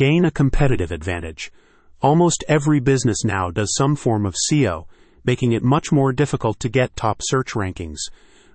Gain a competitive advantage. Almost every business now does some form of SEO, making it much more difficult to get top search rankings.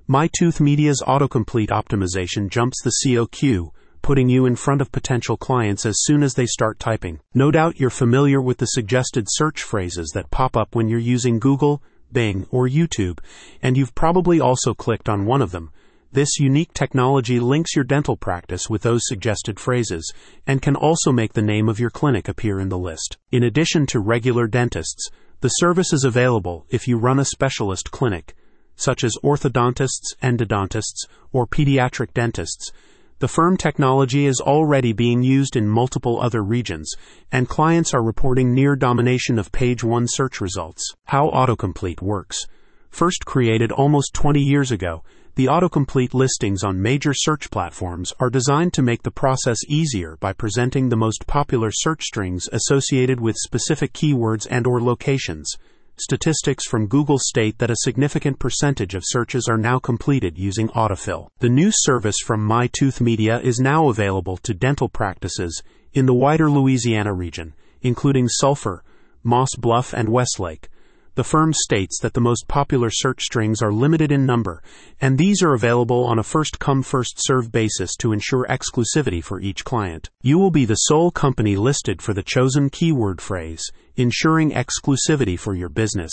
MyTooth Media's autocomplete optimization jumps the queue, putting you in front of potential clients as soon as they start typing. No doubt you're familiar with the suggested search phrases that pop up when you're using Google, Bing, or YouTube, and you've probably also clicked on one of them. This unique technology links your dental practice with those suggested phrases and can also make the name of your clinic appear in the list. In addition to regular dentists, the service is available if you run a specialist clinic, such as orthodontists, endodontists, or pediatric dentists. The firm technology is already being used in multiple other regions, and clients are reporting near domination of page one search results. How autocomplete works. First created almost 20 years ago, the autocomplete listings on major search platforms are designed to make the process easier by presenting the most popular search strings associated with specific keywords and or locations. Statistics from Google state that a significant percentage of searches are now completed using autofill. The new service from MyTooth Media is now available to dental practices in the wider Louisiana region, including Sulphur, Moss Bluff, and Westlake. The firm states that the most popular search strings are limited in number, and these are available on a first come first serve basis to ensure exclusivity for each client. You will be the sole company listed for the chosen keyword phrase, ensuring exclusivity for your business,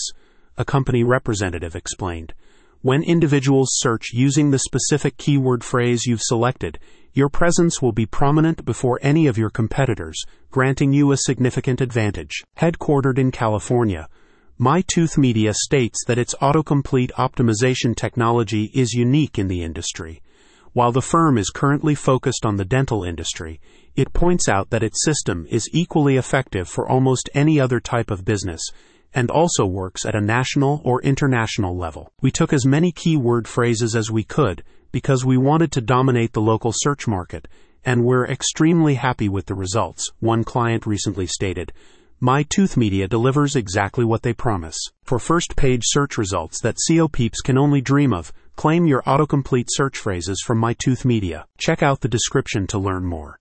a company representative explained. When individuals search using the specific keyword phrase you've selected, your presence will be prominent before any of your competitors, granting you a significant advantage. Headquartered in California, MyTooth Media states that its autocomplete optimization technology is unique in the industry. While the firm is currently focused on the dental industry, it points out that its system is equally effective for almost any other type of business and also works at a national or international level. We took as many keyword phrases as we could because we wanted to dominate the local search market, and we're extremely happy with the results, one client recently stated. MyTooth Media delivers exactly what they promise. For first page search results that SEO peeps can only dream of, claim your autocomplete search phrases from MyTooth Media. Check out the description to learn more.